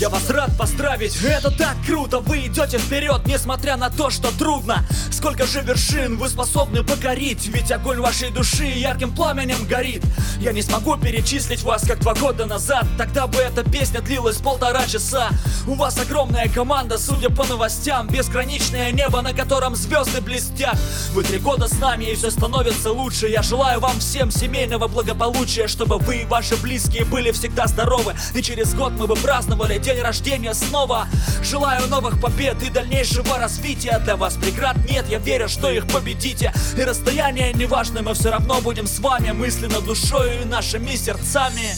Я вас рад поздравить, это так круто. Вы идете вперед, несмотря на то, что трудно. Сколько же вершин вы способны покорить? Ведь огонь вашей души ярким пламенем горит. Я не смогу перечислить вас, как два года назад. Тогда бы эта песня длилась полтора часа. У вас огромная команда, судя по новостям. Безграничное небо, на котором звезды блестят. Вы три года с нами и все становится лучше. Я желаю вам всем семейного благополучия Чтобы вы и ваши близкие были всегда здоровы. И через год мы бы праздновали день рождения снова. Желаю новых побед и дальнейшего развития. Для вас преград нет, я верю, что их победите. И расстояние не важно, мы все равно будем с вами. Мысленно душою и нашими сердцами.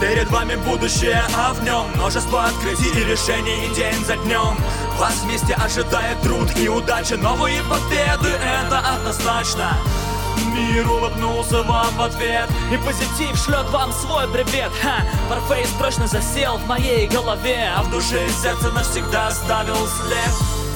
Перед вами будущее, а в нем множество открытий и решений день за днем Вас вместе ожидает труд и удача, новые победы, это однозначно Мир улыбнулся вам в ответ. И позитив шлет вам свой привет. Ха, Warface прочно засел в моей голове. А в душе и сердце навсегда оставил след